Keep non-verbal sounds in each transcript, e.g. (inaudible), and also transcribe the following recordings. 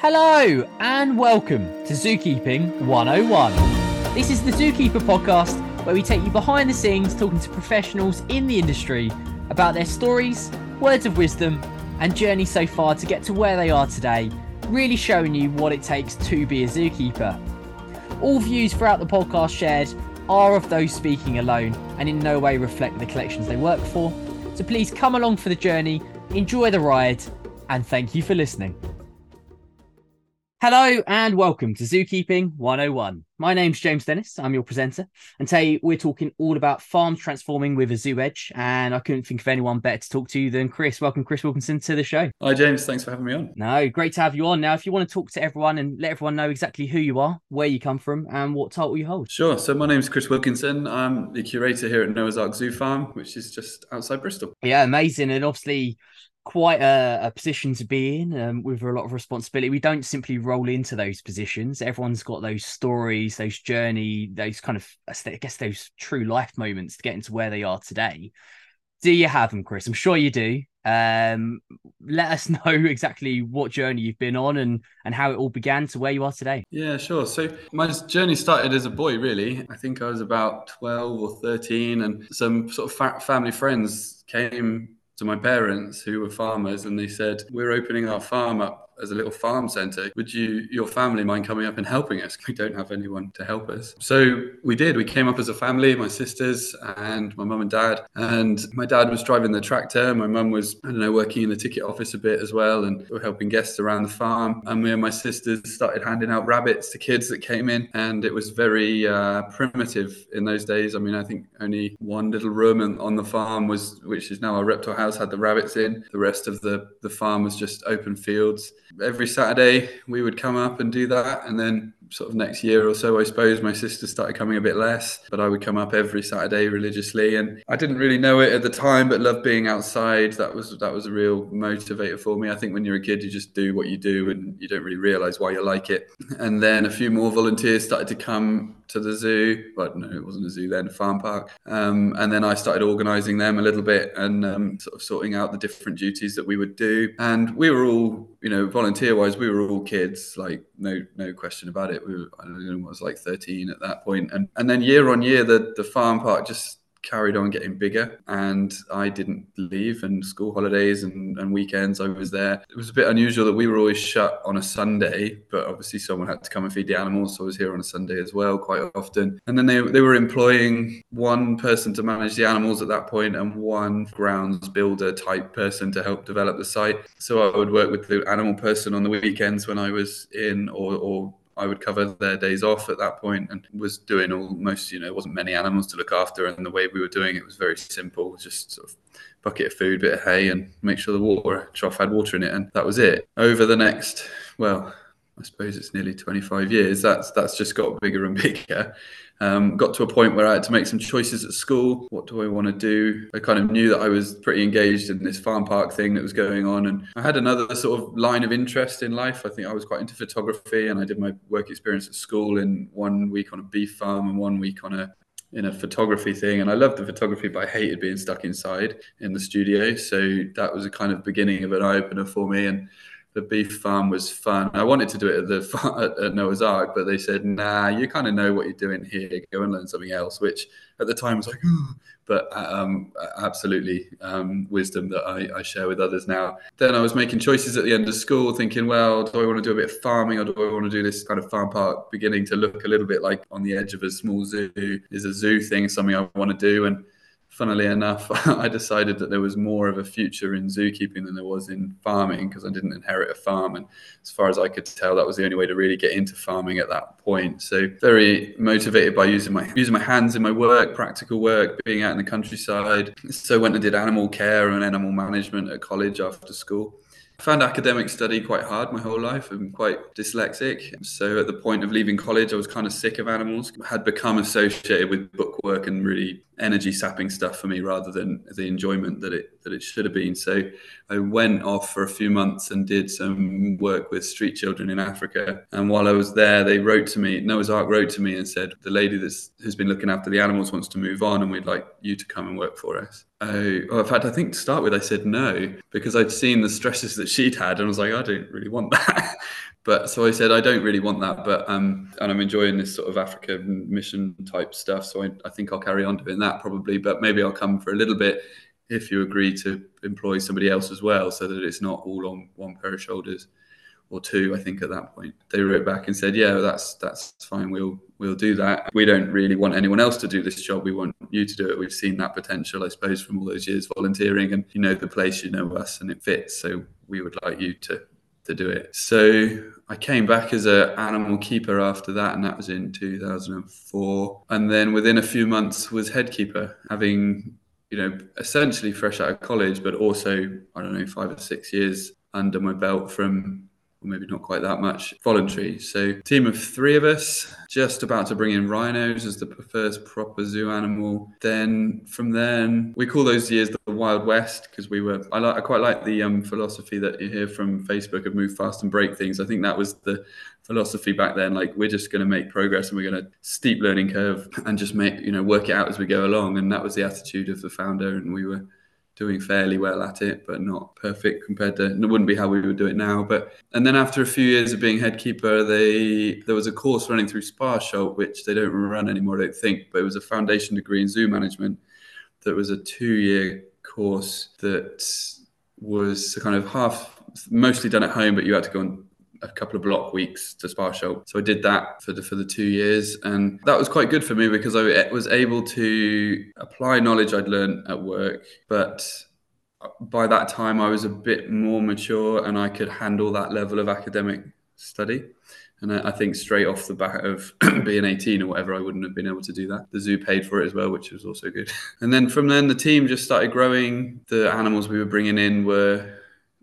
Hello and welcome to Zookeeping 101. This is the Zookeeper podcast where we take you behind the scenes talking to professionals in the industry about their stories, words of wisdom, and journey so far to get to where they are today, really showing you what it takes to be a zookeeper. All views throughout the podcast shared are of those speaking alone and in no way reflect the collections they work for. So please come along for the journey, enjoy the ride, and thank you for listening. Hello and welcome to Zookeeping 101. My name's James Dennis. I'm your presenter. And today we're talking all about farms transforming with a zoo edge. And I couldn't think of anyone better to talk to than Chris. Welcome, Chris Wilkinson, to the show. Hi, James. Thanks for having me on. No, great to have you on. Now, if you want to talk to everyone and let everyone know exactly who you are, where you come from, and what title you hold. Sure. So, my name's Chris Wilkinson. I'm the curator here at Noah's Ark Zoo Farm, which is just outside Bristol. Yeah, amazing. And obviously, quite a, a, position to be in um, with a lot of responsibility. We don't simply roll into those positions. Everyone's got those stories, those journey, those kind of, I guess, those true life moments to get into where they are today. Do you have them, Chris? I'm sure you do. Um, let us (laughs) know exactly what journey you've been on and and how it all began to where you are today. Yeah, sure. So my journey started as a boy, really. I think I was about 12 or 13, and some sort of fa- family friends came to my parents who were farmers and they said, We're opening our farm up as a little farm centre. Would you, your family, mind coming up and helping us? (laughs) We don't have anyone to help us. So we did. We came up as a family, my sisters and my mum and dad. And my dad was driving the tractor. My mum was, I don't know, working in the ticket office a bit as well. And we were helping guests around the farm. And me and my sisters started handing out rabbits to kids that came in. And it was very uh, primitive in those days. I mean, I think only one little room on the farm was, which is now our reptile house, had the rabbits in. The rest of the, the farm was just open fields every Saturday we would come up and do that. And then sort of next year or so, I suppose my sister started coming a bit less, but I would come up every Saturday religiously. And I didn't really know it at the time, but loved being outside. That was that was a real motivator for me. I think when you're a kid, you just do what you do and you don't really realize why you like it. And then a few more volunteers started to come to the zoo. But no, it wasn't a zoo then, a farm park. Um, and then I started organising them a little bit and um, sort of sorting out the different duties that we would do. And we were all, you know, volunteer wise, we were all kids, like no no question about it. We were, I don't know, was like 13 at that point. And and then year on year, the the farm park just carried on getting bigger and I didn't leave and school holidays and, and weekends I was there. It was a bit unusual that we were always shut on a Sunday, but obviously someone had to come and feed the animals. So I was here on a Sunday as well quite often. And then they, they were employing one person to manage the animals at that point and one grounds builder type person to help develop the site. So I would work with the animal person on the weekends when I was in or, or I would cover their days off at that point and was doing almost, you know, it wasn't many animals to look after. And the way we were doing it was very simple, just sort of bucket of food, bit of hay, and make sure the water trough had water in it. And that was it. Over the next, well, I suppose it's nearly 25 years. That's that's just got bigger and (laughs) bigger. Um, got to a point where I had to make some choices at school. What do I want to do? I kind of knew that I was pretty engaged in this farm park thing that was going on, and I had another sort of line of interest in life. I think I was quite into photography, and I did my work experience at school in one week on a beef farm and one week on a in a photography thing and I loved the photography but I hated being stuck inside in the studio so that was a kind of beginning of an eye opener for me and the beef farm was fun. I wanted to do it at the (laughs) at Noah's Ark, but they said, "Nah, you kind of know what you're doing here. Go and learn something else." Which at the time was like, but um, absolutely um, wisdom that I, I, share with others now. Then I was making choices at the end of school, thinking, well, do I want to do a bit of farming or do I want to do this kind of farm park, beginning to look a little bit like on the edge of a small zoo? Is a zoo thing something I want to do? And funnily enough, (laughs) I decided that there was more of a future in zookeeping than there was in farming because I didn't inherit a farm. And as far as I could tell, that was the only way to really get into farming at that point. So very motivated by using my using my hands in my work, practical work, being out in the countryside. So went and did animal care and animal management at college after school. I found academic study quite hard my whole life. I'm quite dyslexic. So at the point of leaving college, I was kind of sick of animals. Had become associated with bookwork and really energy sapping stuff for me rather than the enjoyment that it that it should have been. So I went off for a few months and did some work with street children in Africa. And while I was there, they wrote to me, Noah's Ark wrote to me and said, the lady that's, who's been looking after the animals wants to move on and we'd like you to come and work for us. Oh, well, in fact, I think to start with, I said no because I'd seen the stresses that she'd had, and I was like, I don't really want that. (laughs) but so I said, I don't really want that, but um, and I'm enjoying this sort of Africa mission type stuff. So I, I think I'll carry on doing that probably, but maybe I'll come for a little bit if you agree to employ somebody else as well, so that it's not all on one pair of shoulders or two, I think at that point. They wrote back and said, "Yeah, that's that's fine. We'll we'll do that. We don't really want anyone else to do this job. We want you to do it. We've seen that potential, I suppose, from all those years volunteering, and you know the place, you know us, and it fits. So we would like you to to do it." So I came back as an animal keeper after that, and that was in 2004. And then within a few months was head keeper, having you know essentially fresh out of college, but also I don't know five or six years under my belt from or maybe not quite that much, voluntary. So, team of three of us, just about to bring in rhinos as the first proper zoo animal. Then from then, we call those years the Wild West because we were. I, like, I quite like the um, philosophy that you hear from Facebook of move fast and break things. I think that was the philosophy back then. Like we're just going to make progress and we're going to steep learning curve and just make you know work it out as we go along. And that was the attitude of the founder, and we were doing fairly well at it, but not perfect compared to. it wouldn't be how we would do it now. But and then after a few years of being head keeper, they there was a course running through Sparsholt, which they don't run anymore, I don't think. But it was a foundation degree in zoo management. That was a two-year course that was kind of half mostly done at home, but you had to go and a couple of block weeks to Sparsholt. So I did that for the for the two years, and that was quite good for me because I was able to apply knowledge I'd learned at work, but by that time I was a bit more mature and I could handle that level of academic study. And I think straight off the bat of (clears throat) being 18 or whatever, I wouldn't have been able to do that. The zoo paid for it as well, which was also good. (laughs) And then from then, the team just started growing. The animals we were bringing in were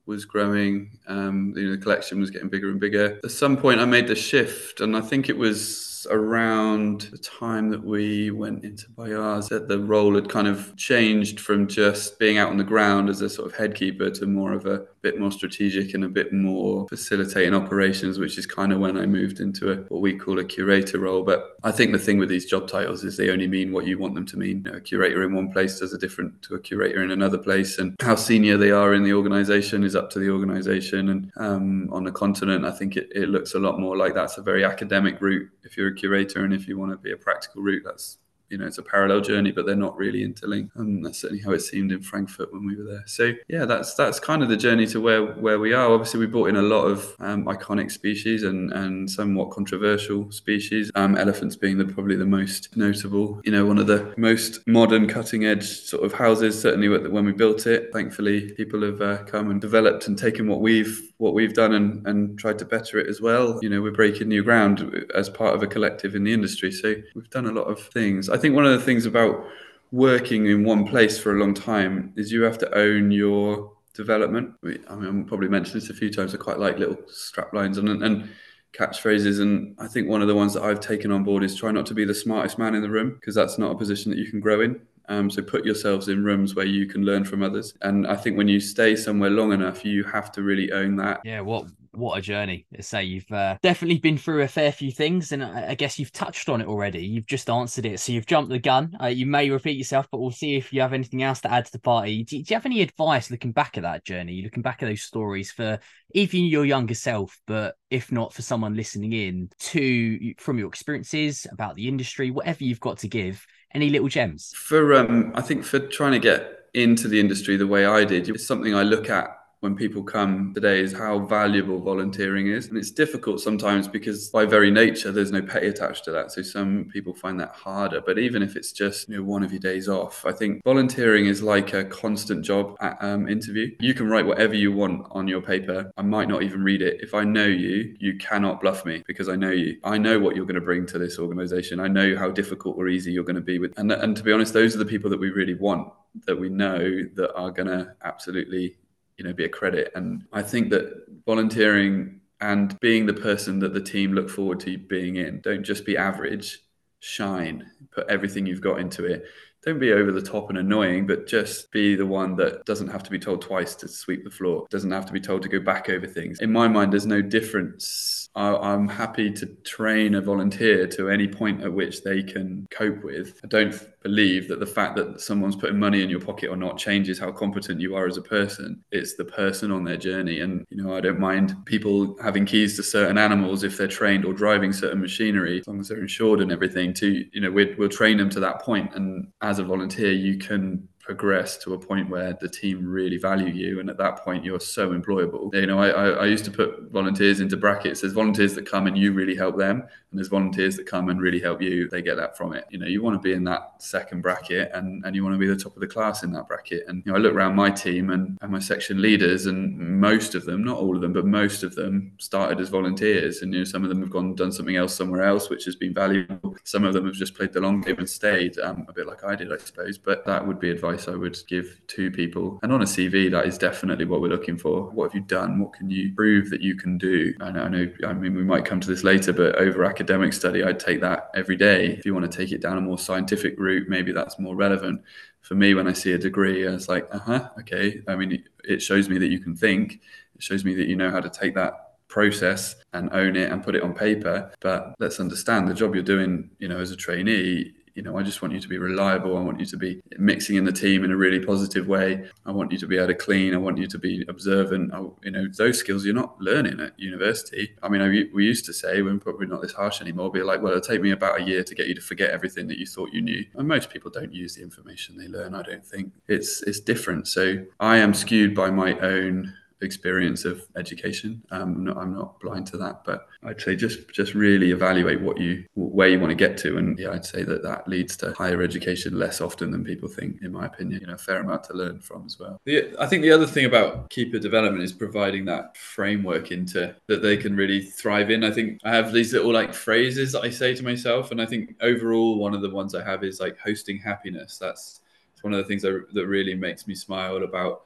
was growing. Um, you know, the collection was getting bigger and bigger. At some point, I made the shift, and I think it was around the time that we went into BIAZA that the role had kind of changed from just being out on the ground as a sort of head keeper to more of a bit more strategic and a bit more facilitating operations, which is kind of when I moved into a, what we call a curator role. But I think the thing with these job titles is they only mean what you want them to mean. You know, a curator in one place does a different to a curator in another place, and how senior they are in the organization is up to the organization. And um, on the continent, I think it, it looks a lot more like that's a very academic route if you're a curator, and if you want to be a practical route, that's you know it's a parallel journey but they're not really interlinked. And that's certainly how it seemed in frankfurt when we were there. So yeah that's that's kind of the journey to where where we are. Obviously we brought in a lot of um, iconic species and and somewhat controversial species um, elephants being the probably the most notable you know one of the most modern cutting edge sort of houses certainly when we built it. Thankfully people have uh, come and developed and taken what we've what we've done and, and tried to better it as well. You know we're breaking new ground as part of a collective in the industry. So we've done a lot of things I think one of the things about working in one place for a long time is you have to own your development. I mean, I've probably mentioned this a few times. I quite like little strap lines and, and catchphrases. And I think one of the ones that I've taken on board is try not to be the smartest man in the room because that's not a position that you can grow in. Um, so put yourselves in rooms where you can learn from others. And I think when you stay somewhere long enough, you have to really own that. Yeah. What what a journey. Let's say you've uh, definitely been through a fair few things, and I, I, guess you've touched on it already. You've just answered it, so you've jumped the gun. Uh, you may repeat yourself, but we'll see if you have anything else to add to the party. Do, do, you have any advice looking back at that journey, looking back at those stories for even your younger self, but if not for someone listening in to from your experiences about the industry, whatever you've got to give? Any little gems? For um, I think for trying to get into the industry the way I did, it's something I look at when people come today is how valuable volunteering is. And it's difficult sometimes because by very nature, there's no pay attached to that. So some people find that harder. But even if it's just you know, one of your days off, I think volunteering is like a constant job at, um, interview. You can write whatever you want on your paper. I might not even read it. If I know you, you cannot bluff me because I know you. I know what you're going to bring to this organization. I know how difficult or easy you're going to be with. And, and to be honest, those are the people that we really want that we know that are going to absolutely you know be a credit. And I think that volunteering and being the person that the team look forward to being in, don't just be average, shine, put everything you've got into it. Don't be over the top and annoying, but just be the one that doesn't have to be told twice to sweep the floor, doesn't have to be told to go back over things. In my mind, there's no difference I, am happy to train a volunteer to any point at which they can cope with. I don't believe that the fact that someone's putting money in your pocket or not changes how competent you are as a person. It's the person on their journey. And, you know, I don't mind people having keys to certain animals if they're trained or driving certain machinery, as long as they're insured and everything to, you know, we'll train them to that point. And as a volunteer, you can progress to a point where the team really value you and at that point you're so employable. You know I, I, I used to put volunteers into brackets. There's volunteers that come and you really help them and there's volunteers that come and really help you they get that from it you know you want to be in that second bracket and and you want to be the top of the class in that bracket and you know I look around my team and, and my section leaders and most of them not all of them but most of them started as volunteers and you know some of them have gone done something else somewhere else which has been valuable some of them have just played the long game and stayed um, a bit like I did I suppose but that would be advice advice I would give to people. And on a CV, that is definitely what we're looking for. What have you done? What can you prove that you can do? And I know, I mean, we might come to this later, but over academic study, I'd take that every day. If you want to take it down a more scientific route, maybe that's more relevant. For me, when I see a degree, it's like, uh huh, okay. I mean, it shows me that you can think. It shows me that you know how to take that process and own it and put it on paper. But let's understand the job you're doing, you know, as a trainee you know, I just want you to be reliable. I want you to be mixing in the team in a really positive way. I want you to be able to clean. I want you to be observant. I, you know, those skills you're not learning at university. I mean, I, we used to say, we're probably not this harsh anymore, be like, well, it'll take me about a year to get you to forget everything that you thought you knew. And most people don't use the information they learn. I don't think it's it's different. So I am skewed by my own experience of education. Um, I'm, not, I'm not blind to that, but I'd say just just really evaluate what you where you want to get to, and yeah, I'd say that that leads to higher education less often than people think. In my opinion, you know, a fair amount to learn from as well. The, I think the other thing about keeper development is providing that framework into that they can really thrive in. I think I have these little like phrases that I say to myself, and I think overall one of the ones I have is like hosting happiness. That's one of the things that, that really makes me smile about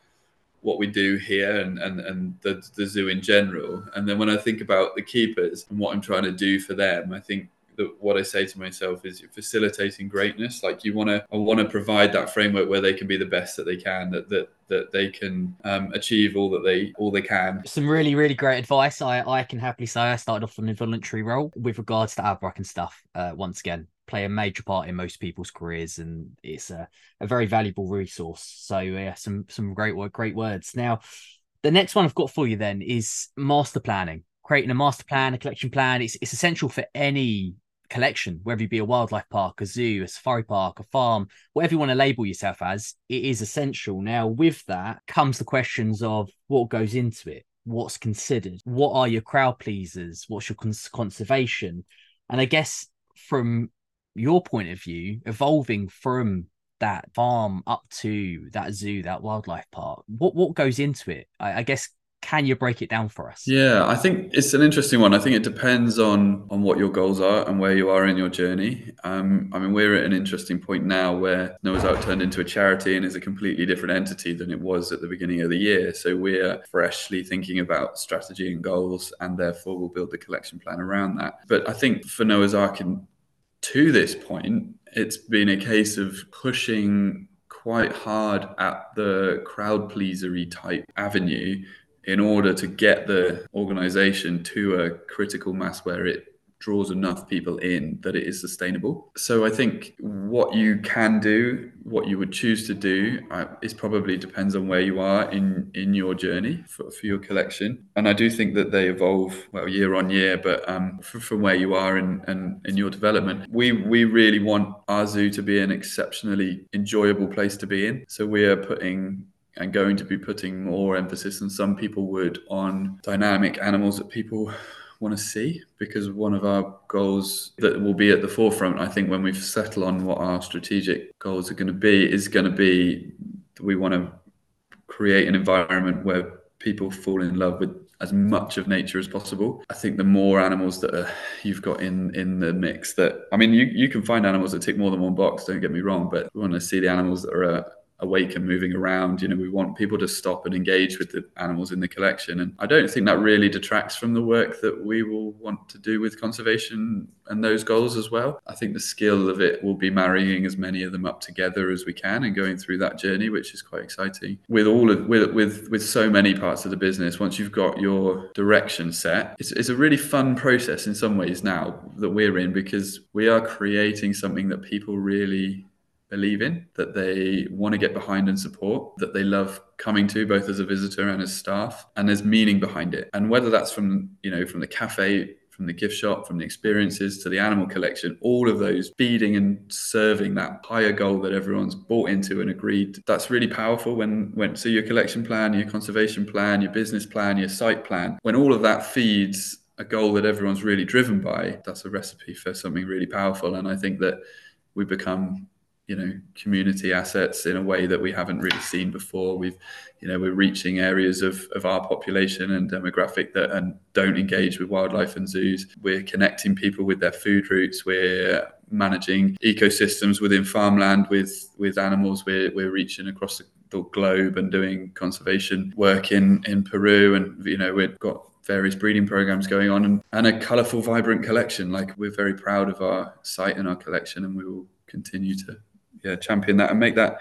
what we do here and, and, and the, the zoo in general. And then when I think about the keepers and what I'm trying to do for them, I think that what I say to myself is facilitating greatness. Like you want to, I want to provide that framework where they can be the best that they can, that that that they can um, achieve all that they all they can. Some really really great advice. I I can happily say I started off on a voluntary role with regards to AVRAC and stuff. Uh, once again, play a major part in most people's careers, and it's a, a very valuable resource. So yeah, some some great work, great words. Now, the next one I've got for you then is master planning. Creating a master plan, a collection plan. It's it's essential for any collection, whether you be a wildlife park, a zoo, a safari park, a farm, whatever you want to label yourself as, it is essential. Now, with that comes the questions of what goes into it, what's considered, what are your crowd pleasers, what's your cons- conservation, and I guess from your point of view, evolving from that farm up to that zoo, that wildlife park, what what goes into it? I, I guess can you break it down for us? Yeah i think it's an interesting one. I think it depends on on what your goals are and where you are in your journey. Um, i mean we're at an interesting point now where noah's ark turned into a charity and is a completely different entity than it was at the beginning of the year. So we're freshly thinking about strategy and goals and therefore we'll build the collection plan around that. But i think for noah's ark in, to this point it's been a case of pushing quite hard at the crowd pleasery type avenue in order to get the organization to a critical mass where it draws enough people in that it is sustainable. So I think what you can do, what you would choose to do, uh, is probably depends on where you are in in your journey for, for your collection. And I do think that they evolve well year on year, but um, from where you are in, in in your development, we we really want our zoo to be an exceptionally enjoyable place to be in. So we are putting and going to be putting more emphasis than some people would on dynamic animals that people want to see because one of our goals that will be at the forefront i think when we settle on what our strategic goals are going to be is going to be we want to create an environment where people fall in love with as much of nature as possible. I think the more animals that are, you've got in in the mix that I mean you you can find animals that tick more than one box, don't get me wrong, but we want to see the animals that are awake and moving around. You know, we want people to stop and engage with the animals in the collection. And I don't think that really detracts from the work that we will want to do with conservation and those goals as well. I think the skill of it will be marrying as many of them up together as we can and going through that journey, which is quite exciting. With all of with with with so many parts of the business, once you've got your direction set, it's, it's a really fun process in some ways now that we're in because we are creating something that people really believe in, that they want to get behind and support, that they love coming to both as a visitor and as staff, and there's meaning behind it. And whether that's from, you know, from the cafe, from the gift shop, from the experiences to the animal collection, all of those feeding and serving that higher goal that everyone's bought into and agreed. That's really powerful when when so your collection plan, your conservation plan, your business plan, your site plan, when all of that feeds a goal that everyone's really driven by, that's a recipe for something really powerful. And I think that we become you know community assets in a way that we haven't really seen before. We've you know we're reaching areas of, of our population and demographic that and don't engage with wildlife and zoos. We're connecting people with their food roots. We're managing ecosystems within farmland with with animals. We're, we're reaching across the, the globe and doing conservation work in in peru. And you know we've got various breeding programs going on and, and a colorful vibrant collection. Like we're very proud of our site and our collection and we will continue to yeah champion that and make that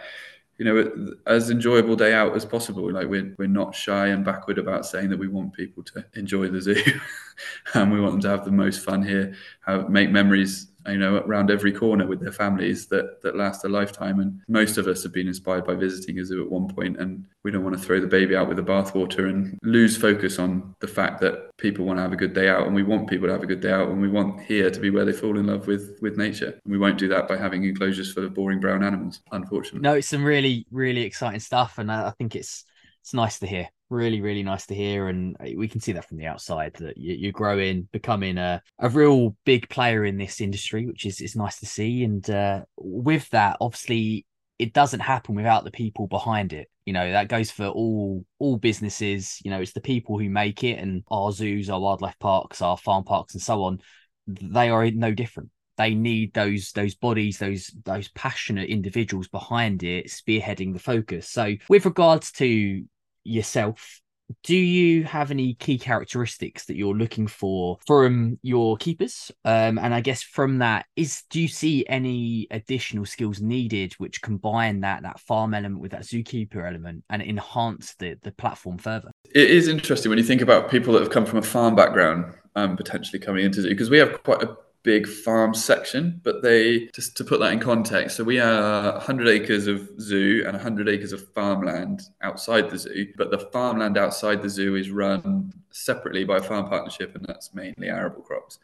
you know as enjoyable day out as possible. Like we're, we're not shy and backward about saying that we want people to enjoy the zoo (laughs) and we want them to have the most fun here have make memories you know around every corner with their families that that last a lifetime. And most of us have been inspired by visiting a zoo at one point and we don't want to throw the baby out with the bathwater and lose focus on the fact that people want to have a good day out and we want people to have a good day out and we want here to be where they fall in love with with nature. And we won't do that by having enclosures full of boring brown animals unfortunately. No it's some really really exciting stuff and i think it's it's nice to hear really really nice to hear and we can see that from the outside that you're growing becoming a, a real big player in this industry which is, is nice to see. And uh, with that obviously it doesn't happen without the people behind it. You know that goes for all all businesses. You know it's the people who make it and our zoos our wildlife parks our farm parks and so on they are no different. They need those those bodies those those passionate individuals behind it spearheading the focus. So with regards to yourself do you have any key characteristics that you're looking for from your keepers? Um, and i guess from that is do you see any additional skills needed which combine that that farm element with that zookeeper element and enhance the the platform further? It is interesting when you think about people that have come from a farm background um, potentially coming into zoo because we have quite a big farm section, but they just to put that in context. So we are 100 acres of zoo and 100 acres of farmland outside the zoo, but the farmland outside the zoo is run separately by a farm partnership, and that's mainly arable crops.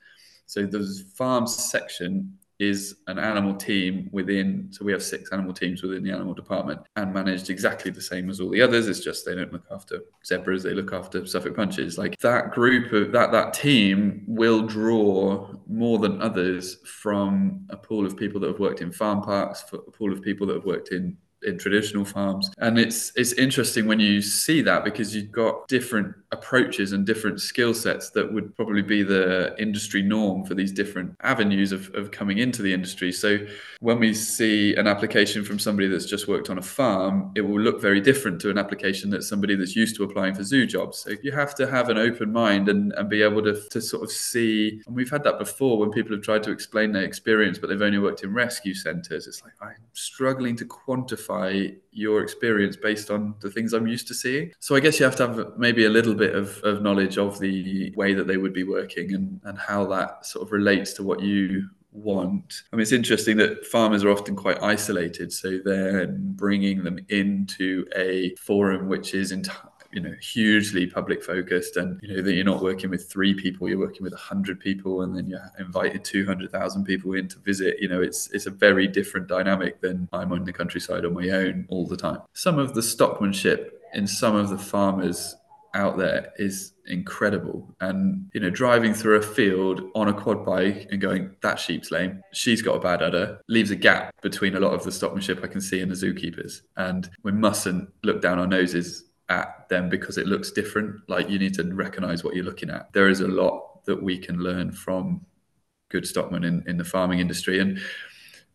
So the farm section is an animal team within so we have six animal teams within the animal department and managed exactly the same as all the others it's just they don't look after zebras they look after suffolk punches like that group of that that team will draw more than others from a pool of people that have worked in farm parks for a pool of people that have worked in in traditional farms. And it's it's interesting when you see that because you've got different approaches and different skill sets that would probably be the industry norm for these different avenues of, of coming into the industry. So when we see an application from somebody that's just worked on a farm, it will look very different to an application that somebody that's used to applying for zoo jobs. So you have to have an open mind and, and be able to, to sort of see, and we've had that before when people have tried to explain their experience, but they've only worked in rescue centres. It's like, I'm struggling to quantify your experience based on the things I'm used to seeing. So I guess you have to have maybe a little bit of, of knowledge of the way that they would be working and, and how that sort of relates to what you want. I mean, it's interesting that farmers are often quite isolated. So then bringing them into a forum which is entirely you know hugely public focused and you know that you're not working with three people you're working with 100 people and then you're invited 200,000 people in to visit you know it's it's a very different dynamic than I'm on the countryside on my own all the time some of the stockmanship in some of the farmers out there is incredible and you know driving through a field on a quad bike and going that sheep's lame she's got a bad udder leaves a gap between a lot of the stockmanship i can see in the zookeepers and we mustn't look down our noses at them because it looks different. Like you need to recognize what you're looking at. There is a lot that we can learn from good stockmen in, in the farming industry. And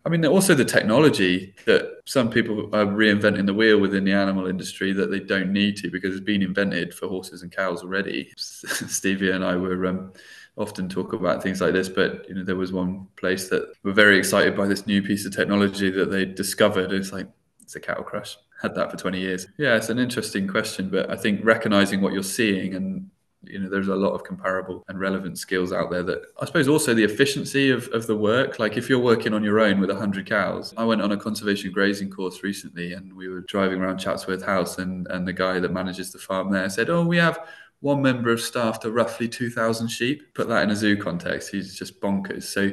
I mean, also the technology that some people are reinventing the wheel within the animal industry that they don't need to because it's been invented for horses and cows already. (laughs) Stevie and I were um, often talk about things like this, but you know, there was one place that were very excited by this new piece of technology that they discovered. It's like it's a cattle crush. Had that for 20 years. Yeah, it's an interesting question, but I think recognizing what you're seeing and you know there's a lot of comparable and relevant skills out there that i suppose also the efficiency of, of the work. Like if you're working on your own with 100 cows i went on a conservation grazing course recently and we were driving around chatsworth house and and the guy that manages the farm there said oh we have one member of staff to roughly 2000 sheep. Put that in a zoo context. He's just bonkers. So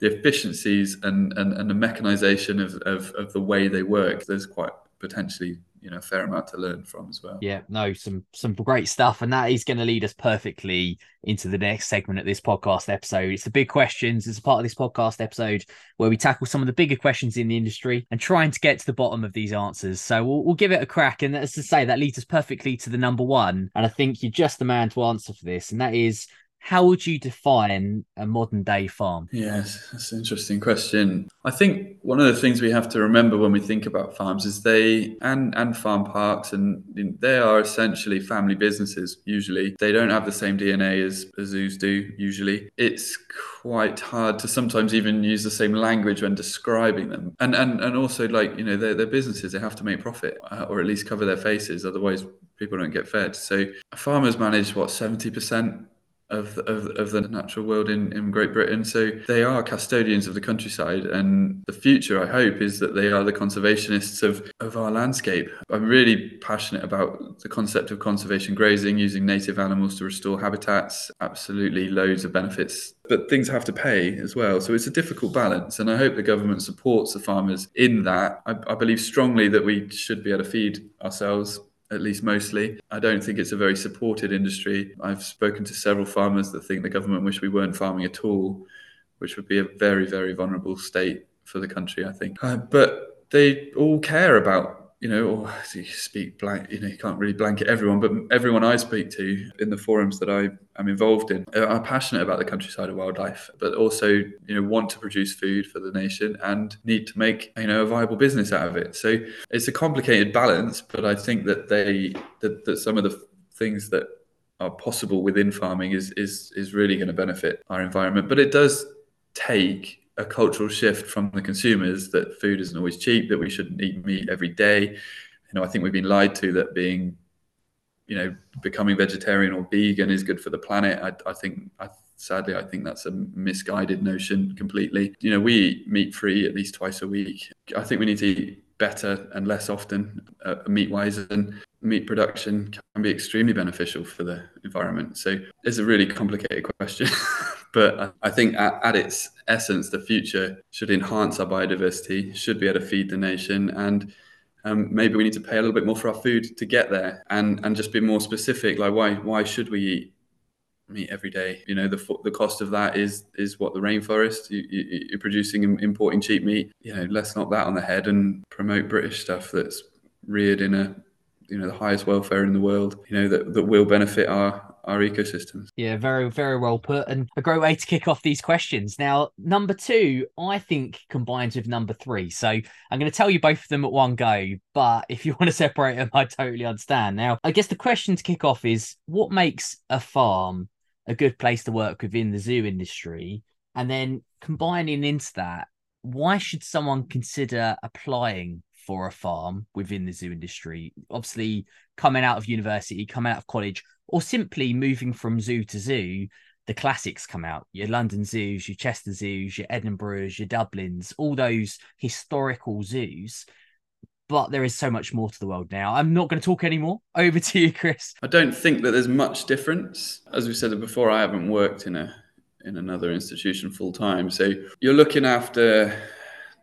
the efficiencies and, and, and the mechanization of, of, of the way they work there's quite potentially you know a fair amount to learn from as well. Yeah, no, some some great stuff, and that is going to lead us perfectly into the next segment of this podcast episode. It's the big questions. It's a part of this podcast episode where we tackle some of the bigger questions in the industry and trying to get to the bottom of these answers. So we'll, we'll give it a crack, and as to say, that leads us perfectly to the number one, and I think you're just the man to answer for this, and that is how would you define a modern day farm? Yes, that's an interesting question. I think one of the things we have to remember when we think about farms is they and and farm parks and they are essentially family businesses usually. They don't have the same DNA as, as zoos do usually. It's quite hard to sometimes even use the same language when describing them. And and and also like, you know, they're, they're businesses, they have to make profit uh, or at least cover their faces otherwise people don't get fed. So farmers manage what 70% of, of, of the natural world in, in Great Britain. So they are custodians of the countryside. And the future, I hope, is that they are the conservationists of, of our landscape. I'm really passionate about the concept of conservation grazing, using native animals to restore habitats. Absolutely loads of benefits. But things have to pay as well. So it's a difficult balance. And I hope the government supports the farmers in that. I, I believe strongly that we should be able to feed ourselves at least mostly. I don't think it's a very supported industry. I've spoken to several farmers that think the government wish we weren't farming at all, which would be a very, very vulnerable state for the country, I think. Uh, but they all care about you know, or you speak blank, you know, you can't really blanket everyone, but everyone I speak to in the forums that I am involved in are passionate about the countryside of wildlife, but also, you know, want to produce food for the nation and need to make, you know, a viable business out of it. So it's a complicated balance, but I think that they, that, that some of the things that are possible within farming is, is, is really going to benefit our environment. But it does take a cultural shift from the consumers that food isn't always cheap, that we shouldn't eat meat every day. You know, I think we've been lied to that being, you know, becoming vegetarian or vegan is good for the planet. I, I think, I, sadly, I think that's a misguided notion completely. You know, we eat meat free at least twice a week. I think we need to eat better and less often uh, meat wise and meat production can be extremely beneficial for the environment so it's a really complicated question (laughs) but i think at, at, its essence the future should enhance our biodiversity should be able to feed the nation and um, maybe we need to pay a little bit more for our food to get there and and just be more specific like why why should we eat meat every day. You know, the the cost of that is is what the rainforest you, you, you're producing and importing cheap meat. You know, let's knock that on the head and promote British stuff that's reared in a you know the highest welfare in the world. You know that that will benefit our our ecosystems. Yeah, very, very well put, and a great way to kick off these questions. Now, number two, I think combines with number three. So I'm going to tell you both of them at one go, but if you (laughs) want to separate them, I totally understand. Now, I guess the question to kick off is what makes a farm a good place to work within the zoo industry. And then combining into that, why should someone consider applying for a farm within the zoo industry? Obviously, coming out of university, coming out of college, or simply moving from zoo to zoo, the classics come out your London zoos, your Chester zoos, your Edinburghs, your Dublins, all those historical zoos but there is so much more to the world now. I'm not going to talk anymore. (laughs) Over to you, Chris. I don't think that there's much difference. As we said before, I haven't worked in a in another institution full time, so you're looking after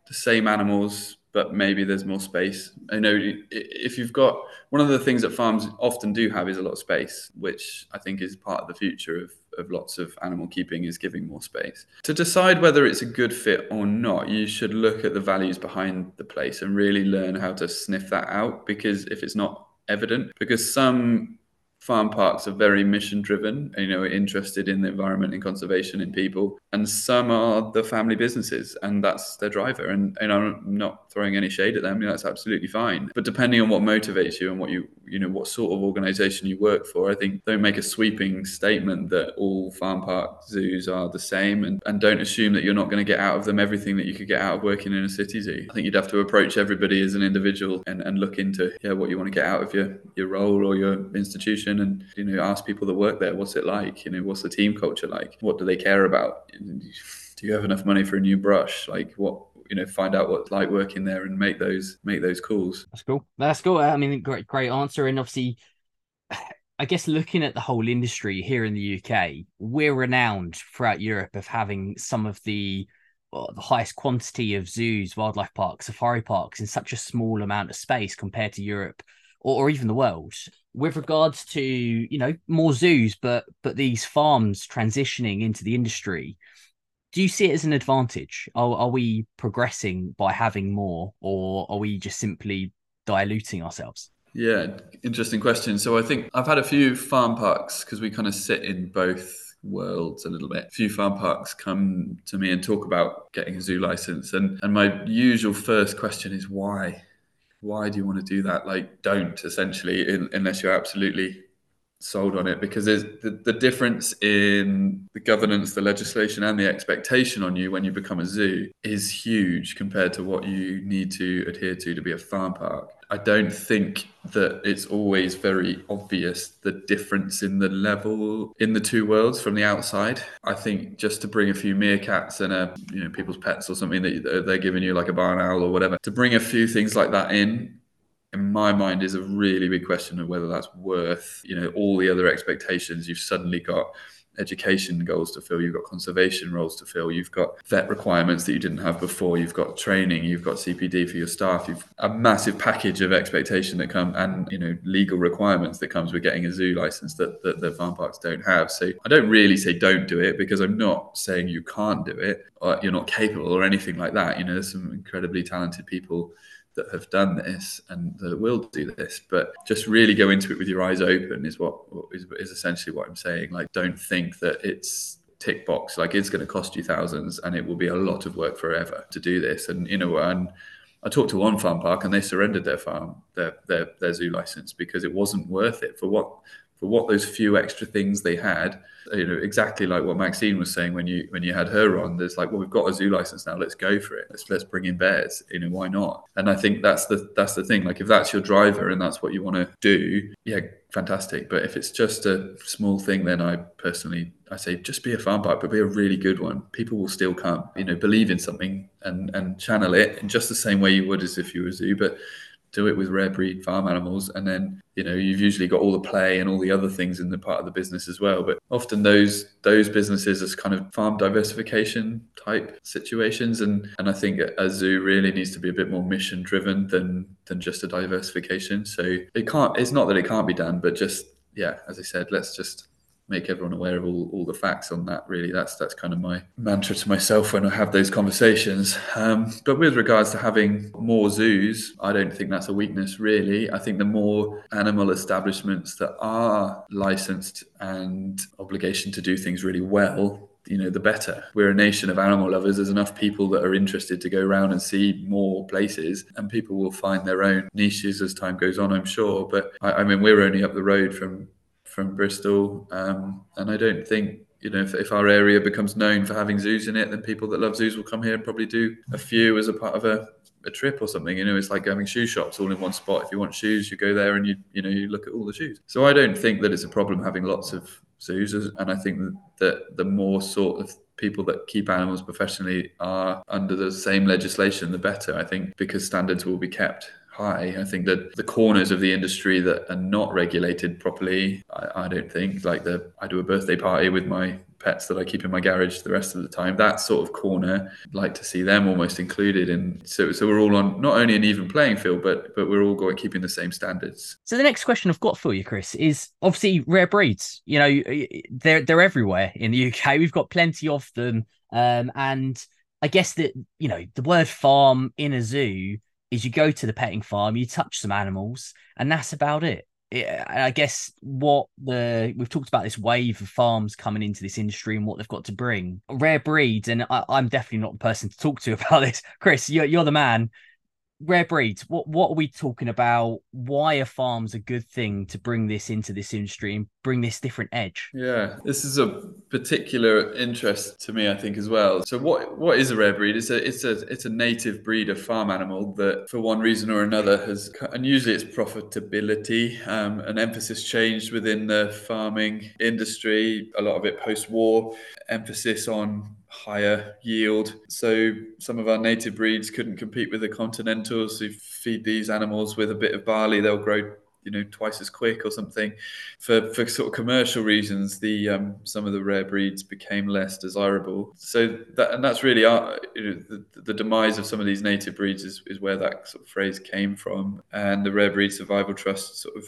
the same animals, but maybe there's more space. I know if you've got one of the things that farms often do have is a lot of space, which I think is part of the future of of lots of animal keeping is giving more space. To decide whether it's a good fit or not, you should look at the values behind the place and really learn how to sniff that out because if it's not evident, because some farm parks are very mission driven, you know, interested in the environment and conservation in people. And some are the family businesses and that's their driver. And, and I'm not throwing any shade at them. You know, that's absolutely fine. But depending on what motivates you and what you, you know, what sort of organization you work for, I think don't make a sweeping statement that all farm park zoos are the same and, and don't assume that you're not going to get out of them everything that you could get out of working in a city zoo. I think you'd have to approach everybody as an individual and, and look into yeah, what you want to get out of your, your role or your institution and you know ask people that work there what's it like? You know what's the team culture like? What do they care about? Do you have enough money for a new brush? Like what you know find out what's like working there and make those make those calls. That's cool. That's cool. I mean great great answer. And obviously (sighs) I guess looking at the whole industry here in the UK, we're renowned throughout Europe of having some of the well, the highest quantity of zoos, wildlife parks, safari parks in such a small amount of space compared to Europe or, or even the world. With regards to you know more zoos but but these farms transitioning into the industry do you see it as an advantage are, are we progressing by having more or are we just simply diluting ourselves yeah interesting question so i think i've had a few farm parks because we kind of sit in both worlds a little bit. A few farm parks come to me and talk about getting a zoo license, and and my usual first question is why why do you want to do that? Like, don't essentially, in, unless you're absolutely sold on it because there's the, the difference in the governance the legislation and the expectation on you when you become a zoo is huge compared to what you need to adhere to to be a farm park. I don't think that it's always very obvious the difference in the level in the two worlds from the outside. I think just to bring a few meerkats and a you know people's pets or something that they're giving you like a barn owl or whatever to bring a few things like that in in my mind is a really big question of whether that's worth you know all the other expectations you've suddenly got education goals to fill you've got conservation roles to fill you've got vet requirements that you didn't have before you've got training you've got cpd for your staff you've a massive package of expectation that come and you know legal requirements that comes with getting a zoo license that, that the farm parks don't have. So i don't really say don't do it because i'm not saying you can't do it or you're not capable or anything like that. You know there's some incredibly talented people that have done this and that will do this but just really go into it with your eyes open is what is, is essentially what i'm saying. Like don't think that it's tick box like it's going to cost you thousands and it will be a lot of work forever to do this. And you know and I talked to one farm park and they surrendered their farm, their, their their zoo license because it wasn't worth it for what for what those few extra things they had you know exactly like what maxine was saying when you when you had her on there's like well we've got a zoo license now let's go for it. Let's let's bring in bears you know why not? And i think that's the that's the thing like if that's your driver and that's what you want to do yeah fantastic. But if it's just a small thing then i personally i say just be a farm park but be a really good one. People will still come you know believe in something and and channel it in just the same way you would as if you were a zoo. But do it with rare breed farm animals. And then you know you've usually got all the play and all the other things in the part of the business as well. But often those those businesses as kind of farm diversification type situations. And and i think a zoo really needs to be a bit more mission driven than than just a diversification. So it can't it's not that it can't be done but just yeah as i said let's just make everyone aware of all, all the facts on that really. That's that's kind of my mantra to myself when i have those conversations. Um, but with regards to having more zoos i don't think that's a weakness really. I think the more animal establishments that are licensed and obligation to do things really well you know the better. We're a nation of animal lovers. There's enough people that are interested to go around and see more places and people will find their own niches as time goes on i'm sure. But I, I mean we're only up the road from from Bristol, um, and I don't think you know if, if, our area becomes known for having zoos in it, then people that love zoos will come here and probably do a few as a part of a, a trip or something. You know, it's like having shoe shops all in one spot. If you want shoes, you go there and you you know you look at all the shoes. So I don't think that it's a problem having lots of zoos, and I think that the more sort of people that keep animals professionally are under the same legislation, the better. I think because standards will be kept high. I think that the corners of the industry that are not regulated properly, I, I, don't think like the I do a birthday party with my pets that I keep in my garage the rest of the time. That sort of corner, I'd like to see them almost included. And so, so we're all on not only an even playing field, but but we're all going keeping the same standards. So the next question I've got for you, Chris, is obviously rare breeds. You know, they're they're everywhere in the UK. (laughs) We've got plenty of them, um, and I guess that you know the word farm in a zoo is you go to the petting farm, you touch some animals, and that's about it. I guess what the we've talked about this wave of farms coming into this industry and what they've got to bring rare breeds, and I, am definitely not the person to talk to (laughs) about this. Chris, you're, you're the man rare breeds what what are we talking about? Why are farms a good thing to bring this into this industry and bring this different edge? Yeah this is a particular interest to me i think as well. So what what is a rare breed? It's a it's a it's a native breed of farm animal that for one reason or another has and usually it's profitability. Um, an emphasis changed within the farming industry a lot of it post-war emphasis on higher yield. So some of our native breeds couldn't compete with the continentals. Who feed these animals with a bit of barley, they'll grow you know twice as quick or something for for sort of commercial reasons the um, some of the rare breeds became less desirable so that and that's really our, you know, the, the demise of some of these native breeds is, is where that sort of phrase came from and the rare breed survival trust sort of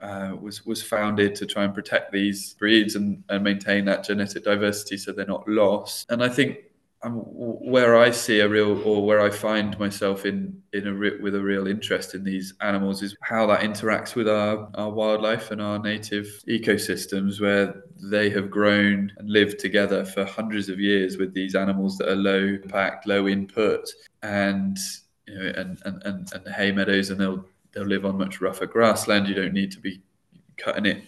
uh, was was founded to try and protect these breeds and, and maintain that genetic diversity so they're not lost. And I think um, where I see a real or where I find myself in in a with a real interest in these animals is how that interacts with our, our wildlife and our native ecosystems where they have grown and lived together for hundreds of years with these animals that are low impact, low input and you know and and, and, and hay meadows and they'll they'll live on much rougher grassland. You don't need to be cutting it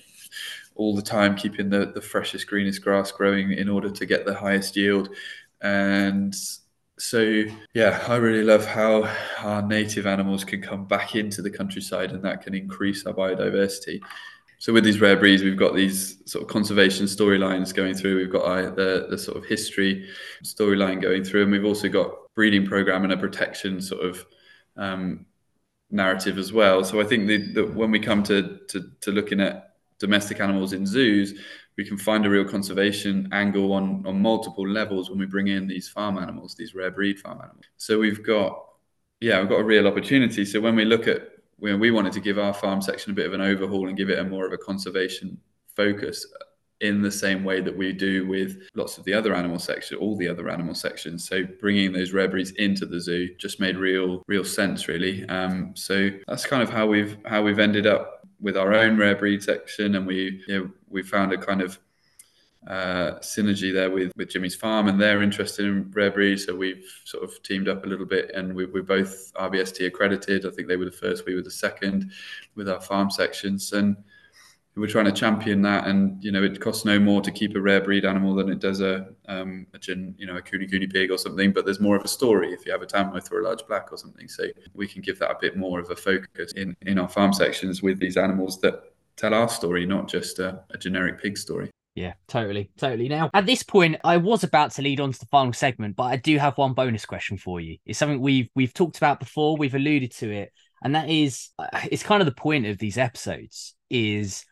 all the time, keeping the, the freshest, greenest grass growing in order to get the highest yield. And so, yeah, I really love how our native animals can come back into the countryside and that can increase our biodiversity. So with these rare breeds, we've got these sort of conservation storylines going through. We've got uh, the, the sort of history storyline going through, and we've also got breeding program and a protection sort of um, narrative as well. So I think that when we come to, to, to looking at domestic animals in zoos, we can find a real conservation angle on, on multiple levels when we bring in these farm animals, these rare breed farm animals. So we've got, yeah, we've got a real opportunity. So when we look at, when we wanted to give our farm section a bit of an overhaul and give it a more of a conservation focus, in the same way that we do with lots of the other animal section, all the other animal sections. So bringing those rare breeds into the zoo just made real, real sense, really. Um, so that's kind of how we've how we've ended up with our own rare breed section, and we you know, we found a kind of uh, synergy there with, with Jimmy's farm, and they're interested in rare breeds. So we've sort of teamed up a little bit, and we, we're both RBST accredited. I think they were the first, we were the second with our farm sections, and we're trying to champion that. And you know, it costs no more to keep a rare breed animal than it does a um, a gin, you know, a kune kune pig or something. But there's more of a story if you have a Tamworth or a large black or something. So we can give that a bit more of a focus in in our farm sections with these animals that tell our story, not just a, a generic pig story. Yeah, totally, totally. Now, at this point, I was about to lead on to the final segment, but I do have one bonus question for you. It's something we've we've talked about before, we've alluded to it, and that is, uh, it's kind of the point of these episodes is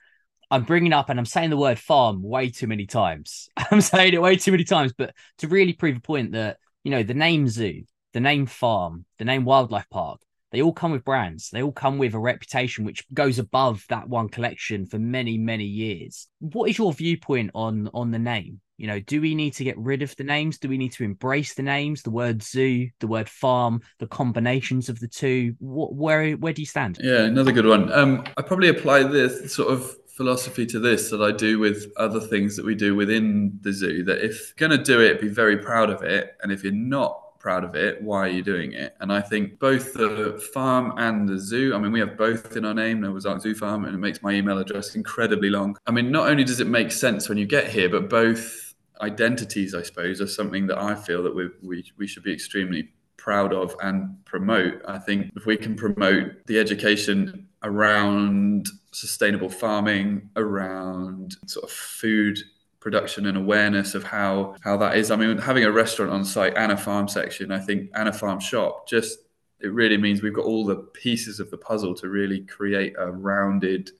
I'm bringing up and I'm saying the word farm way too many times. (laughs) I'm saying it way too many times, but to really prove a point that, you know, the name zoo, the name farm, the name wildlife park, they all come with brands. They all come with a reputation which goes above that one collection for many, many years. What is your viewpoint on on the name? You know, do we need to get rid of the names? Do we need to embrace the names, the word zoo, the word farm, the combinations of the two? What, where where do you stand? Yeah, another good one. Um, I probably apply this sort of philosophy to this that I do with other things that we do within the zoo that if you're going to do it, be very proud of it. And if you're not proud of it, why are you doing it? And I think both the farm and the zoo, I mean, we have both in our name, Noah's Ark Zoo Farm, and it makes my email address incredibly long. I mean, not only does it make sense when you get here, but both identities, I suppose, are something that I feel that we, we, we should be extremely proud of and promote. I think if we can promote the education around sustainable farming, around sort of food production and awareness of how how that is. I mean, having a restaurant on site and a farm section, I think, and a farm shop, just it really means we've got all the pieces of the puzzle to really create a rounded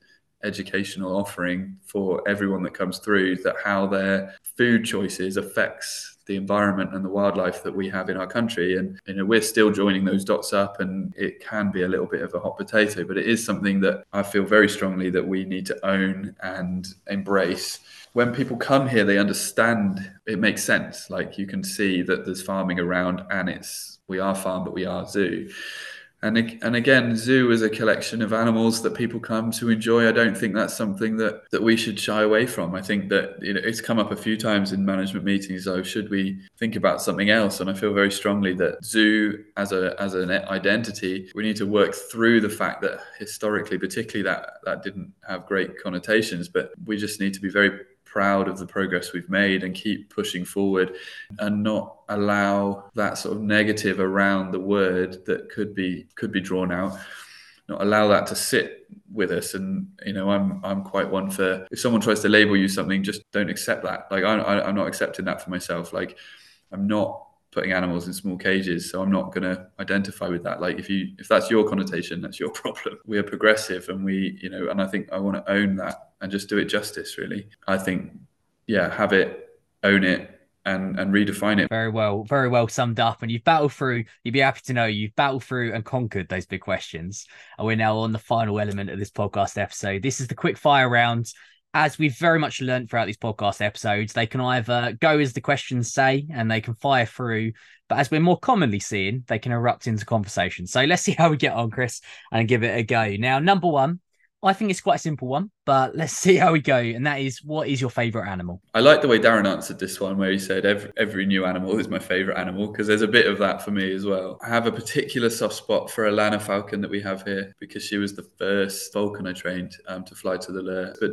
educational offering for everyone that comes through that how their food choices affects the environment and the wildlife that we have in our country. And you know, we're still joining those dots up, and it can be a little bit of a hot potato, but it is something that I feel very strongly that we need to own and embrace. When people come here, they understand it makes sense. Like you can see that there's farming around, and it's we are farm, but we are zoo. And and again, zoo is a collection of animals that people come to enjoy. I don't think that's something that that we should shy away from. I think that you know it's come up a few times in management meetings. Oh, should we think about something else? And I feel very strongly that zoo as a as an identity, we need to work through the fact that historically, particularly that that didn't have great connotations, but we just need to be very proud of the progress we've made and keep pushing forward and not allow that sort of negative around the word that could be could be drawn out. Not allow that to sit with us. And you know i'm i'm quite one for if someone tries to label you something just don't accept that. Like I, i'm not accepting that for myself. Like i'm not putting animals in small cages so i'm not going to identify with that. Like if you if that's your connotation that's your (laughs) problem. We are progressive and we you know and i think i want to own that and just do it justice really. I think yeah have it own it and and redefine it. Very well very well summed up and you've battled through you'd be happy to know you've battled through and conquered those big questions. And we're now on the final element of this podcast episode. This is the quick fire round as we've very much learned throughout these podcast episodes, they can either go as the questions say and they can fire through, but as we're more commonly seeing, they can erupt into conversation. So let's see (laughs) how we get on, Chris, and give it a go. Now, number one, I think it's quite a simple one, but let's (laughs) see how we go. And that is, what is your favorite animal? I like the way Darren answered this one, where he said every, every new animal is my favorite animal, because there's a bit of that for me as well. I have a particular soft spot for a lanner falcon that we have here, because she was the first falcon I trained um, to fly to the lure. But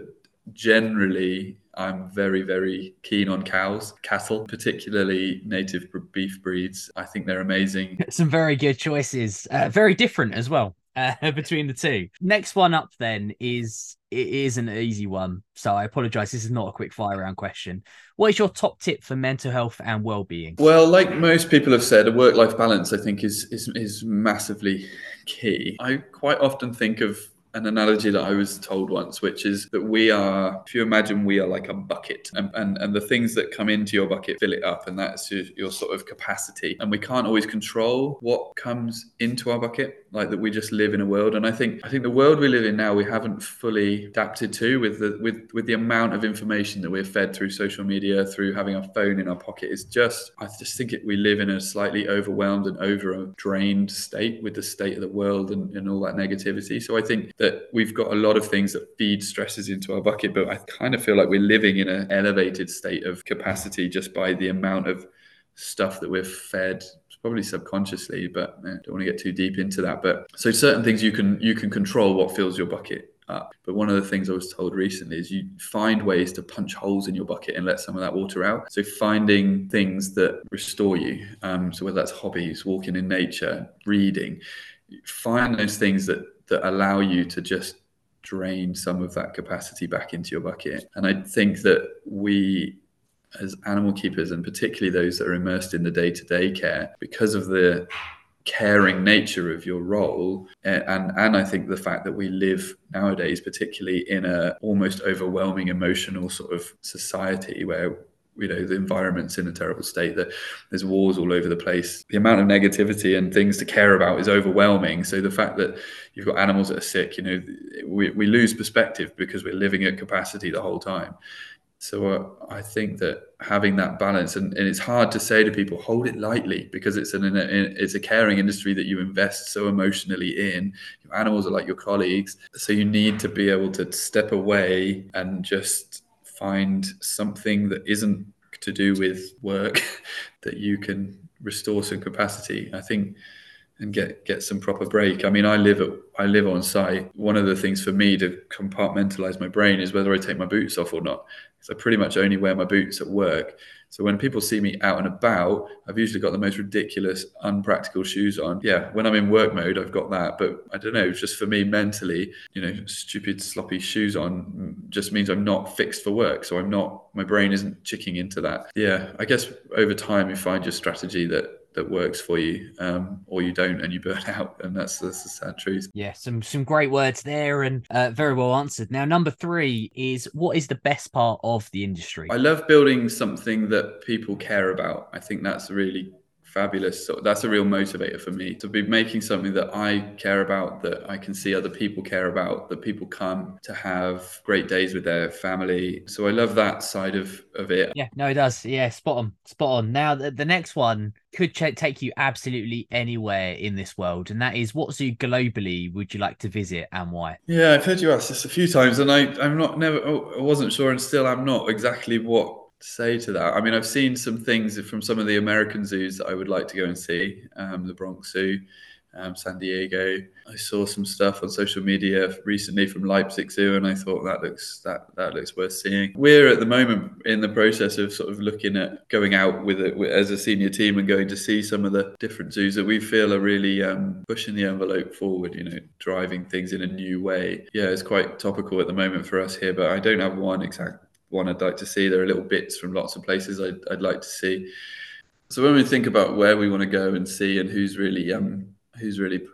generally I'm very, very keen on cows, cattle, particularly native beef breeds. I think they're amazing. Some very good choices, uh, very different as well. Uh, (laughs) between the two. Next one up then is it is an easy one, so I apologize. This is not a quick fire round question. What is your top tip for mental health and well-being? Well, like most people have said, a work-life balance I think is is is massively key. I quite often think of an analogy that I was told once, which is that we are, if you imagine we are like a bucket and, and, and the things that come into your bucket fill it up, and that's your, your sort of capacity. And we can't always control what comes into our bucket, like that we just live in a world. And I think I think the world we live in now we haven't fully adapted to with the with with the amount of information that we're fed through social media, through having our phone in our pocket. Is just I just think it, we live in a slightly overwhelmed and over drained state with the state of the world and, and all that negativity. So I think that we've got a lot of things that feed stresses into our bucket, but I kind of feel like we're living in an elevated state of capacity just by the amount of stuff that we're fed probably subconsciously but I don't want to get too deep into that but so certain things you can you can control what fills your bucket up. But one of the things I was told recently is you find ways to punch holes in your bucket and let some of that water out. So finding things that restore you. Um, so whether that's hobbies, walking in nature, reading, find those things that that allow you to just drain some of that capacity back into your bucket. And I think that we, as animal keepers, and particularly those that are immersed in the day to day care, because of the caring nature of your role and and I think the fact that we live nowadays particularly in a almost overwhelming emotional sort of society where you know the environment's in a terrible state that there's wars all over the place the amount of negativity and things to care about is overwhelming. So the fact that you've got animals that are sick you know we, we lose perspective because we're living at capacity the whole time so uh, I think that having that balance, and, and, it's hard to say to people, hold it lightly because it's an it's a caring industry that you invest so emotionally in. Your animals are like your colleagues, so you need to be able to step away and just find something that isn't to do with work (laughs) that you can restore some capacity. I think and get get some proper break. I mean, I live at, I live on site. One of the things for me to compartmentalize my brain is whether I take my boots off or not. So I pretty much only wear my boots at work. So when people see me out and about, I've usually got the most ridiculous, unpractical shoes on. Yeah, when I'm in work mode, I've got that. But I don't know, just for me mentally, you know, stupid, sloppy shoes on just means I'm not fixed for work. So I'm not, my brain isn't chicking into that. Yeah, I guess over time you find your strategy that that works for you, um, or you don't and you burn (laughs) out, and that's, that's the sad truth. Yeah, some some great words there, and uh, very well answered. Now, number three is what is the best part of the industry? I love building something that people care about. I think that's really fabulous. So that's a real motivator for me to be making something that I care about, that I can see other people care about, that people come to have great days with their family. So I love that side of of it. Yeah, no, it does. Yeah, spot on, spot on. Now the, the next one could ch- take you absolutely anywhere in this world, and that is what zoo globally would you like to visit and why? Yeah, I've heard you ask this a few times, and I I'm not never oh, I wasn't sure, and still I'm not exactly what say to that. I mean, I've seen some things from some of the American zoos that I would like to go and see. Um, the Bronx Zoo, um, San Diego. I saw some stuff on social media recently from Leipzig Zoo, and I thought that looks that that looks worth seeing. We're at the moment in the process of sort of looking at going out with it as a senior team and going to see some of the different zoos that we feel are really um, pushing the envelope forward. You know, driving things in a new way. Yeah, it's quite topical at the moment for us here, but I don't have one exact one I'd like to see. There are little bits from lots of places I'd, I'd like to see. So when we think about where we want to go and see and who's really um, who's really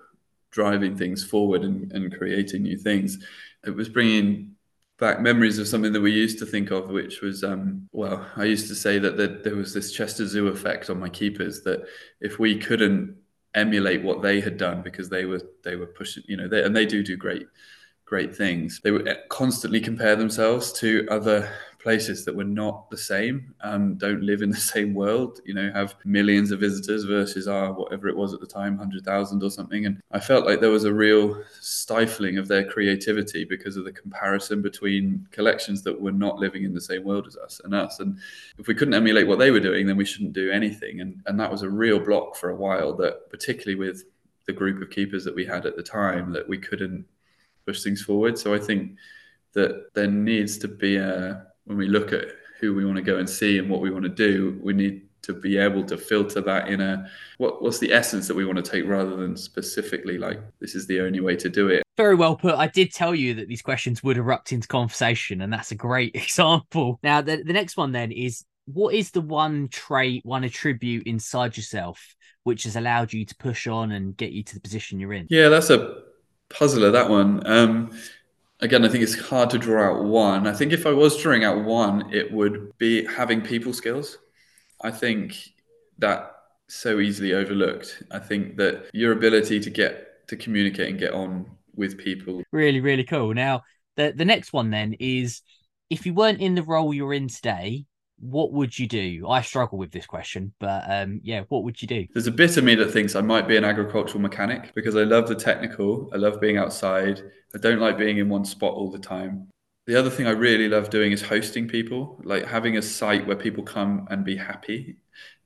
driving things forward and, and creating new things, it was bringing back memories of something that we used to think of, which was, um, well, I used to say that there, there was this Chester Zoo effect on my keepers that if we couldn't emulate what they had done because they were they were pushing, you know, they, and they do do great great things. They would constantly compare themselves to other places that were not the same, um, don't live in the (laughs) same world, you know, have millions of visitors versus our whatever it was at the time, 100,000 or something. And I felt like there was a real stifling of their creativity because of the comparison between collections that were not living in the same world as us and us. And if we couldn't emulate what they were doing, then we shouldn't do anything. And, and that was a real block for a while that, particularly with the group of keepers that we had at the time, that we couldn't push things forward. So I think that there needs to be a when we look at who we want to go and see and what we want to do, we need to be able to filter that in a what, what's the essence that we want to take rather than specifically like this is the only way to do it. Very well put. I did tell you that these questions would erupt into conversation, and that's a great (laughs) example. Now, the, the next one then is what is the one trait, one attribute inside yourself which has allowed you to push on and get you to the position you're in? Yeah, that's a puzzler, that one. Um, again, I think it's hard to draw out one. I think if I was drawing out one, it would be having people skills. I think that so easily overlooked. I think that your ability to get to communicate and get on with people. Really, really cool. Now, the the next one then is if you weren't in the role you're in today, what would you do? I struggle with this question, but um, yeah, what would you do? There's a bit of me that thinks I might be an agricultural mechanic because I love the technical. I love being outside. I don't like being in one spot all the time. The other thing I really love doing is hosting people, like having a site where people come and be happy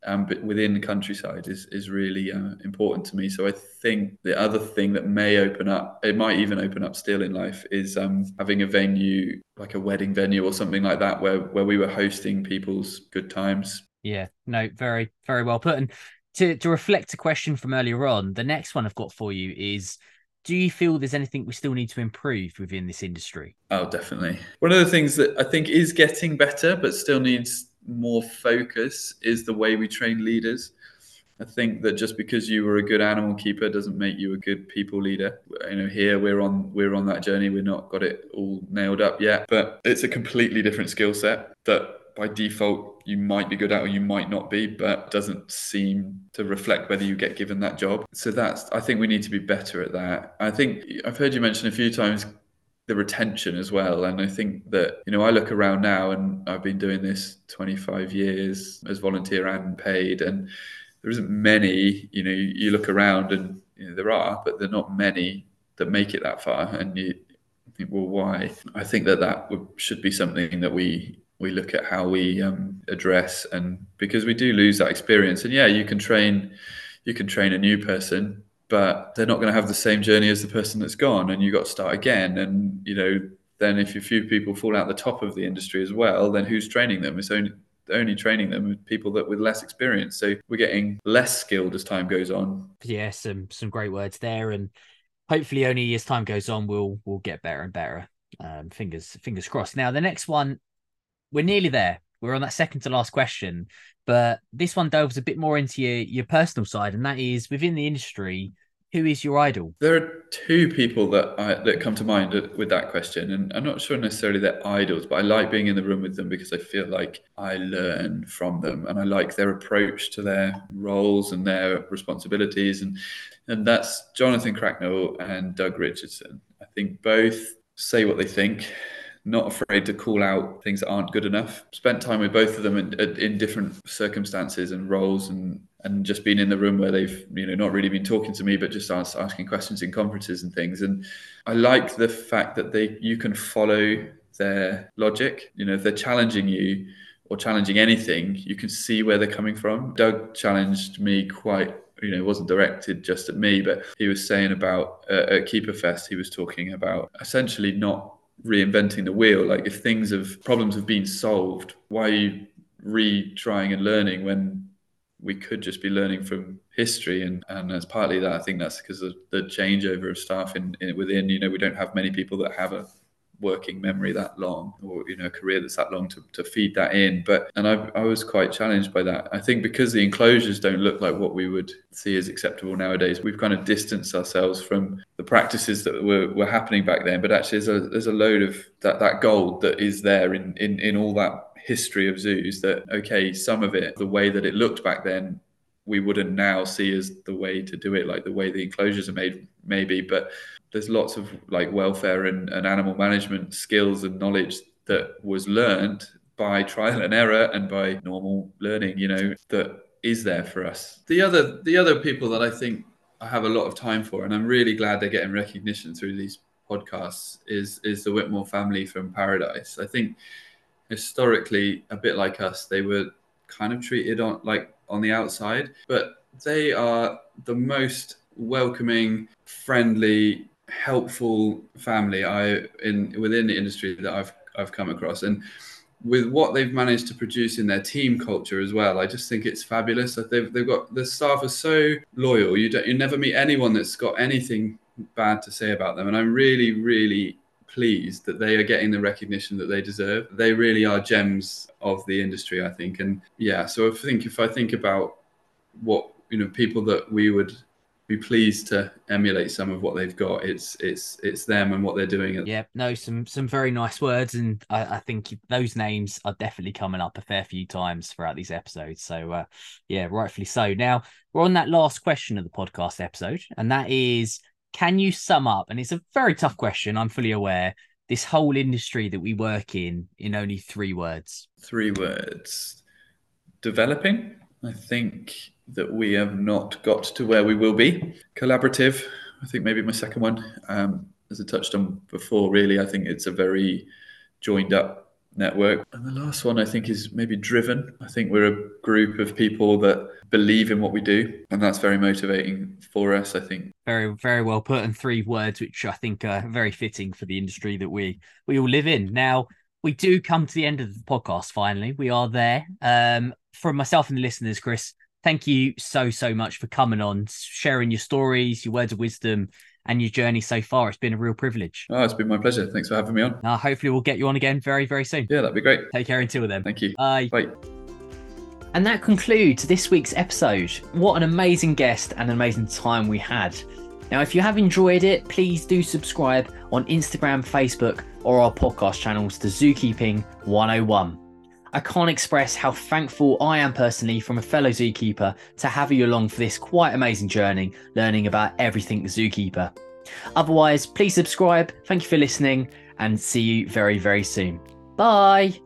um, but within the countryside is is really uh, important to me. So I think the other thing that may open up, it might even open up still in life, is um, having a venue like a wedding venue or something like that, where where we were hosting people's good times. Yeah, no, very very well put. And to to reflect a question from earlier on, the next one I've got for you is. Do you feel there's anything we still need to improve within this industry? Oh, definitely. One of the things that I think is getting better, but still needs more focus is the way we train leaders. I think that just because you were a good animal keeper doesn't make you a good people leader. You know, here we're on we're on that journey. We're not got it all nailed up yet, but it's a completely different skill set that by default you might be good at or you might not be, but doesn't seem to reflect whether you get given that job. So that's I think we need to be better at that. I think I've heard you mention a few times the retention as well. And I think that, you know, I look around now and I've been doing this 25 years as volunteer and paid, and there isn't many, you know, you, look around and you know, there are, but there are not many that make it that far. And you think, well, why? I think that that would, should be something that we we look at how we um, address and because we do lose that experience and yeah you can train you can train a new person but they're not going to have the same journey as the person that's gone and you've got to start again. And you know then if a few people fall out the top of the industry as well then who's training them? It's only only training them with people that with less experience. So we're getting less skilled as time goes on. Yeah some some great words there and hopefully only as time goes on we'll we'll get better and better. Um, fingers fingers crossed. Now the next one we're nearly there we're on that second to last question but this one delves a bit more into your, your personal side, and that is within the industry, who is your idol? There are two people that I, that come to mind with that question, and I'm not sure necessarily they're idols, but I like being in the room with them because I feel like I learn from them, and I like their approach to their roles and their responsibilities, and and that's Jonathan Cracknell and Doug Richardson. I think both say what they think not afraid to call out things that aren't good enough. Spent time with both of them in, in different circumstances and roles, and and just being in the room where they've you know not really been talking to me, but just ask, asking questions in conferences and things. And I like the fact that they you can follow their logic. You know, if they're challenging you or challenging anything, you can see where they're coming from. Doug challenged me quite you know, wasn't directed just at me, but he was saying about uh, at Keeper Fest, he was talking about essentially not reinventing the wheel. Like if things have problems have been solved, why are you retrying and learning when we could just be learning from history? And and as partly that, I think that's because of the changeover of staff in, in within. You know, we don't have many people that have a working memory that long or you know a career that's that long to, to feed that in. But and I, I was quite challenged by that. I think because the enclosures don't look like what we would see as acceptable nowadays we've kind of distanced ourselves from the practices that were, were happening back then. But actually there's a, there's a load of that that gold that is there in in, in all that history of zoos that okay some of it the way that it looked back then we wouldn't now see as the way to do it like the way the enclosures are made maybe. But there's lots of like welfare and, and animal management skills and knowledge that was learned by trial and error and by normal learning you know that is there for us. The other the other people that i think i have a lot of time for and i'm really glad they're getting recognition through these podcasts is is the whitmore family from paradise. I think historically a bit like us they were kind of treated on like on the outside but they are the most welcoming friendly helpful family I in within the industry that I've I've come across. And with what they've managed to produce in their team culture as well I just think it's fabulous. That they've they've got the staff are so loyal. You don't you never meet anyone that's got anything bad to say about them. And I'm really really pleased that they are getting the recognition that they deserve. They really are gems of the industry I think. And yeah so I think if I think about what you know people that we would be pleased to emulate some of what they've got. It's it's it's them and what they're doing. Yeah, no, some some very nice words, and I, I, think those names are definitely coming up a fair few times throughout these episodes. So uh, yeah, rightfully so. Now we're on that last question of the podcast episode, and that is, can you sum up? And it's a very tough question. I'm fully aware. This whole industry that we work in in only three words. Three words. Developing. I think that we have not got to where we will be. Collaborative, I think maybe my second one. Um, as I touched on before, really, I think it's a very joined up network. And the last one I think is maybe driven. I think we're a group of people that believe in what we do, and that's very motivating for us. I think very very well put in three words, which I think are very fitting for the industry that we we all live in. Now we do come to the end of the podcast. Finally, we are there. Um, from myself and the listeners, Chris, thank you so so much for coming on, sharing your stories, your words of wisdom, and your journey so far. It's been a real privilege. Oh, it's been my pleasure. Thanks for having me on. Uh, hopefully, we'll get you on again very very soon. Yeah, that'd be great. Take care until then. Thank you. Bye. Bye. And that concludes this week's episode. What an amazing guest and an amazing time we had. Now, if you have enjoyed it, please do subscribe on Instagram, Facebook, or our podcast channels to Zookeeping 101. I can't express how thankful I am personally from a fellow zookeeper to have you along for this quite amazing journey, learning about everything zookeeper. Otherwise, please subscribe. Thank you for listening and see you very, very soon. Bye.